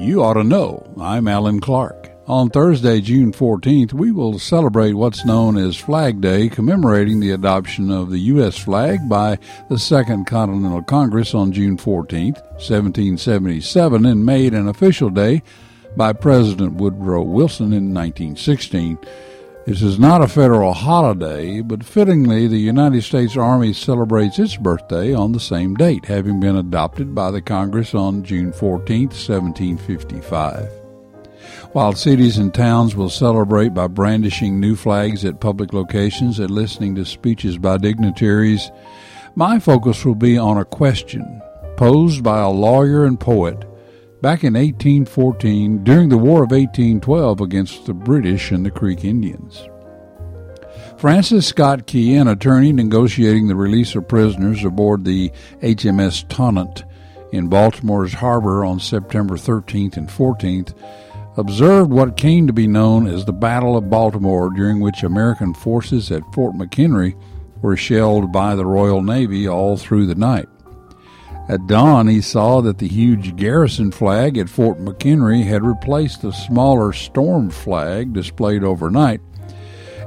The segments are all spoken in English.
You ought to know. I'm Alan Clark. On Thursday, June 14th, we will celebrate what's known as Flag Day, commemorating the adoption of the U.S. flag by the Second Continental Congress on June 14th, 1777, and made an official day by President Woodrow Wilson in 1916. This is not a federal holiday, but fittingly, the United States Army celebrates its birthday on the same date, having been adopted by the Congress on June 14, 1755 while cities and towns will celebrate by brandishing new flags at public locations and listening to speeches by dignitaries, my focus will be on a question posed by a lawyer and poet back in 1814 during the War of 1812 against the British and the Creek Indians. Francis Scott Key, an attorney negotiating the release of prisoners aboard the HMS Tonnant in Baltimore's harbor on September 13th and 14th, observed what came to be known as the Battle of Baltimore, during which American forces at Fort McHenry were shelled by the Royal Navy all through the night. At dawn, he saw that the huge garrison flag at Fort McHenry had replaced the smaller storm flag displayed overnight,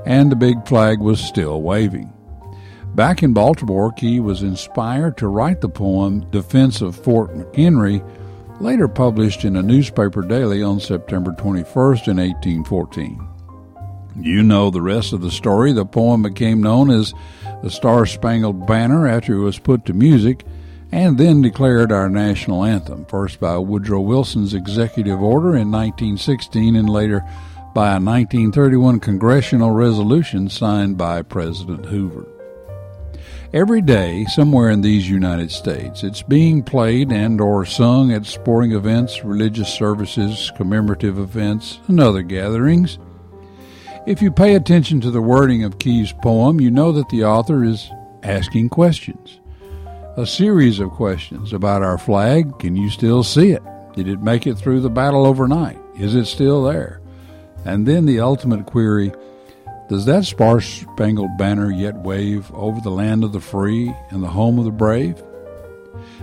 and the big flag was still waving. Back in Baltimore, Key was inspired to write the poem Defense of Fort McHenry later published in a newspaper daily on September 21st in 1814. You know the rest of the story. The poem became known as the Star Spangled Banner after it was put to music and then declared our national anthem, first by Woodrow Wilson's executive order in 1916 and later by a 1931 congressional resolution signed by President Hoover. Every day, somewhere in these United States, it's being played and or sung at sporting events, religious services, commemorative events, and other gatherings. If you pay attention to the wording of Key's poem, you know that the author is asking questions. A series of questions about our flag. Can you still see it? Did it make it through the battle overnight? Is it still there? And then the ultimate query does that star spangled banner yet wave over the land of the free and the home of the brave?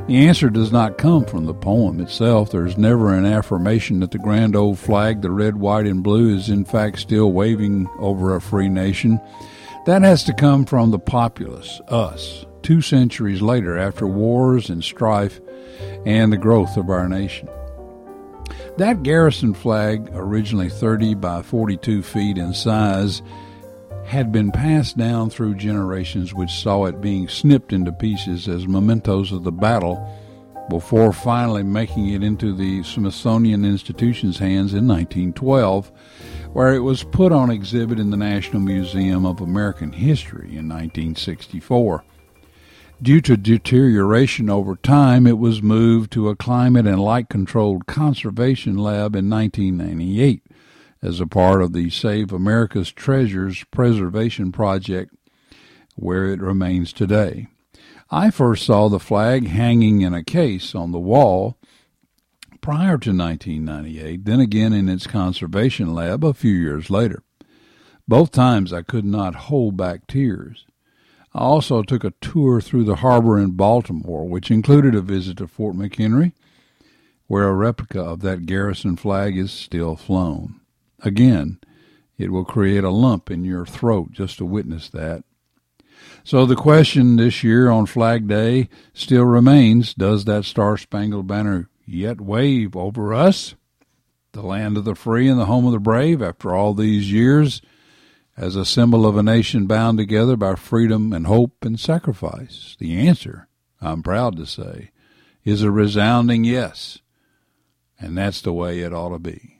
The answer does not come from the poem itself. There is never an affirmation that the grand old flag, the red, white, and blue, is in fact still waving over a free nation. That has to come from the populace, us, two centuries later after wars and strife and the growth of our nation. That garrison flag, originally 30 by 42 feet in size, had been passed down through generations which saw it being snipped into pieces as mementos of the battle before finally making it into the Smithsonian Institution's hands in 1912, where it was put on exhibit in the National Museum of American History in 1964. Due to deterioration over time, it was moved to a climate and light controlled conservation lab in 1998 as a part of the Save America's Treasures Preservation Project, where it remains today. I first saw the flag hanging in a case on the wall prior to 1998, then again in its conservation lab a few years later. Both times I could not hold back tears. I also took a tour through the harbor in Baltimore, which included a visit to Fort McHenry, where a replica of that garrison flag is still flown. Again, it will create a lump in your throat just to witness that. So the question this year on Flag Day still remains Does that Star Spangled Banner yet wave over us, the land of the free and the home of the brave, after all these years, as a symbol of a nation bound together by freedom and hope and sacrifice? The answer, I'm proud to say, is a resounding yes. And that's the way it ought to be.